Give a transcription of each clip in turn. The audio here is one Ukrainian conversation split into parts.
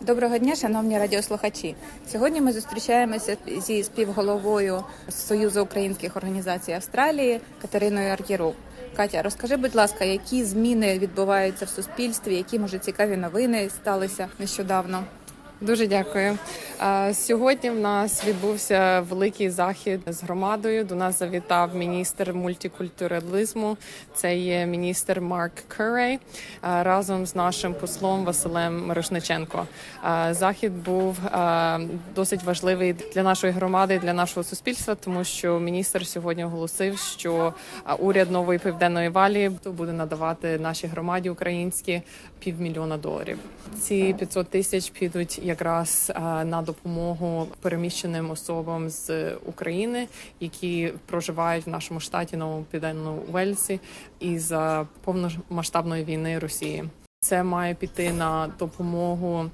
Доброго дня, шановні радіослухачі. Сьогодні ми зустрічаємося зі співголовою Союзу українських організацій Австралії Катериною Ар'єрук. Катя, розкажи, будь ласка, які зміни відбуваються в суспільстві, які може цікаві новини сталися нещодавно? Дуже дякую. Сьогодні в нас відбувся великий захід з громадою. До нас завітав міністр мультикультуралізму. Це є міністр Марк Кюрей е, разом з нашим послом Василем Мирошниченко. Захід був досить важливий для нашої громади, для нашого суспільства, тому що міністр сьогодні оголосив, що уряд нової південної валії буде надавати нашій громаді українські півмільйона доларів. Ці 500 тисяч підуть якраз е, на допомогу переміщеним особам з України, які проживають в нашому штаті Новому Південному Уельсі і за повномасштабної війни Росії. Це має піти на допомогу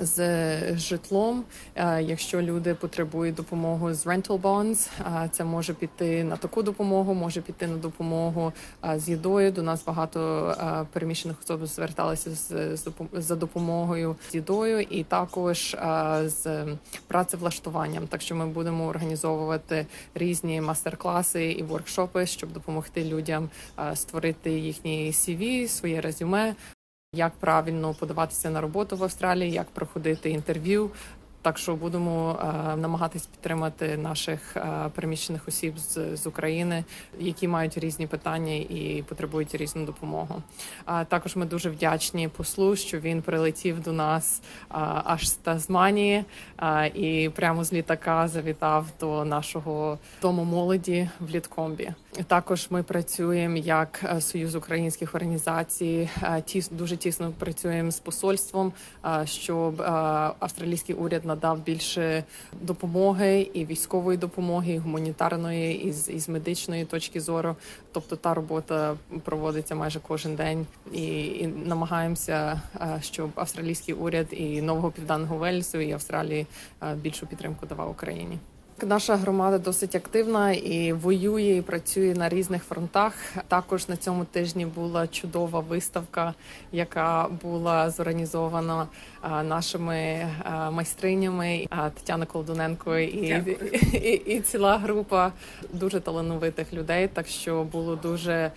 з житлом. Е, Якщо люди потребують допомоги з rental bonds, е, це може піти на таку допомогу, може піти на допомогу е, з їдою. До нас багато е, переміщених особ зверталися з, за допомогою з їдою, і також е, з працевлаштуванням. Так що ми будемо організовувати різні мастер-класи і воркшопи, щоб допомогти людям е, створити їхні CV, своє резюме, як правильно подаватися на роботу в Австралії, як проходити інтерв'ю. Так що будемо е, намагатись підтримати наших е, переміщених осіб з, з України, які мають різні питання і потребують різну допомогу. А також ми дуже вдячні послу, що він прилетів до нас е, аж з Тазманії і прямо з літака завітав до нашого дому молоді в Літкомбі. Також ми працюємо як Союз українських організацій. Тіс дуже тісно працюємо з посольством, щоб австралійський уряд надав більше допомоги і військової допомоги, і гуманітарної, і з, і з медичної точки зору. Тобто та робота проводиться майже кожен день, і, і намагаємося, е, щоб австралійський уряд і нового південного Вельсу і Австралії е, більшу підтримку давав Україні. Наша громада досить активна і воює і працює на різних фронтах. Також на цьому тижні була чудова виставка, яка була зорганізована а, нашими майстринями Тетяна Колдуненко і, і, і ціла група дуже талановитих людей. Так що було дуже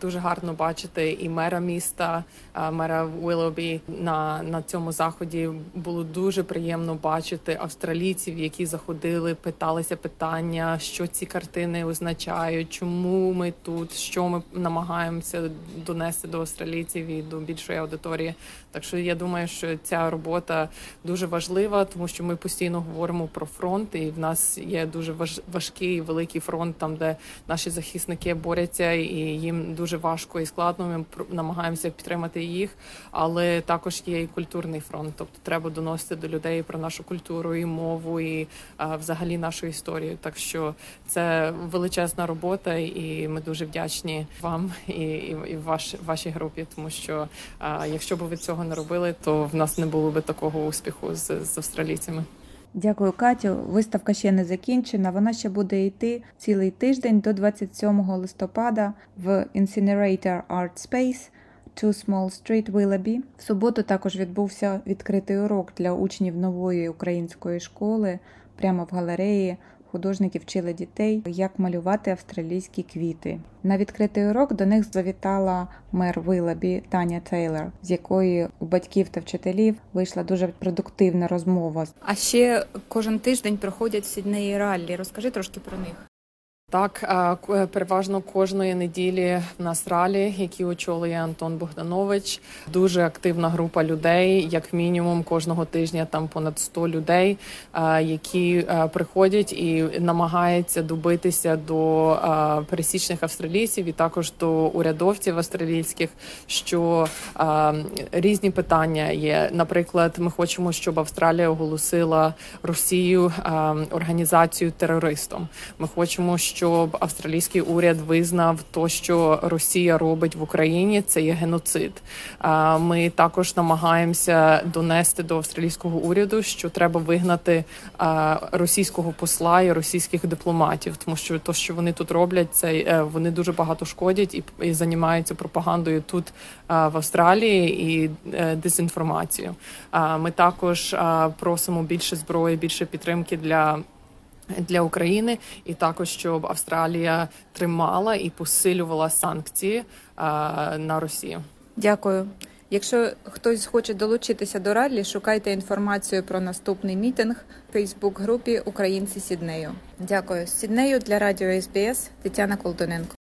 дуже гарно бачити і мера міста, мера Уилобі на, на цьому заході. Було дуже приємно бачити австралійців, які заходили, питалися питання, що ці картини означають, чому ми тут, що ми намагаємося донести до австралійців і до більшої аудиторії. Так що я думаю, що ця робота дуже важлива, тому що ми постійно говоримо про фронт, і в нас є дуже важ- важкий великий фронт, там де наші захисники борються, і їм дуже важко і складно. Ми намагаємося підтримати їх, але також є і культурний фронт. Тобто треба доносити до людей про нашу культуру і мову, і а, взагалі нашу історію. Так що це величезна робота, і ми дуже вдячні вам і, і, і ваш, вашій групі, тому що а, якщо б ви цього не робили, то в нас не було би такого успіху з, з австралійцями. Дякую, Катю. Виставка ще не закінчена. Вона ще буде йти цілий тиждень до 27 листопада в Incinerator Art Space. Two Small Street Willoughby. В суботу також відбувся відкритий урок для учнів нової української школи прямо в галереї. Художники вчили дітей, як малювати австралійські квіти. На відкритий урок до них завітала мер Вилабі Таня Тейлор, з якої у батьків та вчителів вийшла дуже продуктивна розмова. А ще кожен тиждень проходять Сіднеї раллі. Розкажи трошки про них. Так, к- переважно кожної неділі в нас ралі, які очолює Антон Богданович. Дуже активна група людей, як мінімум кожного тижня там понад 100 людей, які приходять і намагаються добитися до пересічних австралійців і також до урядовців австралійських, що різні питання є. Наприклад, ми хочемо, щоб Австралія оголосила Росію організацію терористом. Ми хочемо, щоб щоб австралійський уряд визнав то, що Росія робить в Україні, це є геноцид. Ми також намагаємося донести до австралійського уряду, що треба вигнати російського посла і російських дипломатів, тому що то, що вони тут роблять, це е, вони дуже багато шкодять і, і займаються пропагандою тут в Австралії і е, дезінформацією. Ми також просимо більше зброї, більше підтримки для. Для України і також щоб Австралія тримала і посилювала санкції а, на Росію. Дякую. Якщо хтось хоче долучитися до раллі, шукайте інформацію про наступний мітинг в Фейсбук-групі Українці Сіднею. Дякую. Сіднею для радіо СБС Тетяна Колтоненко.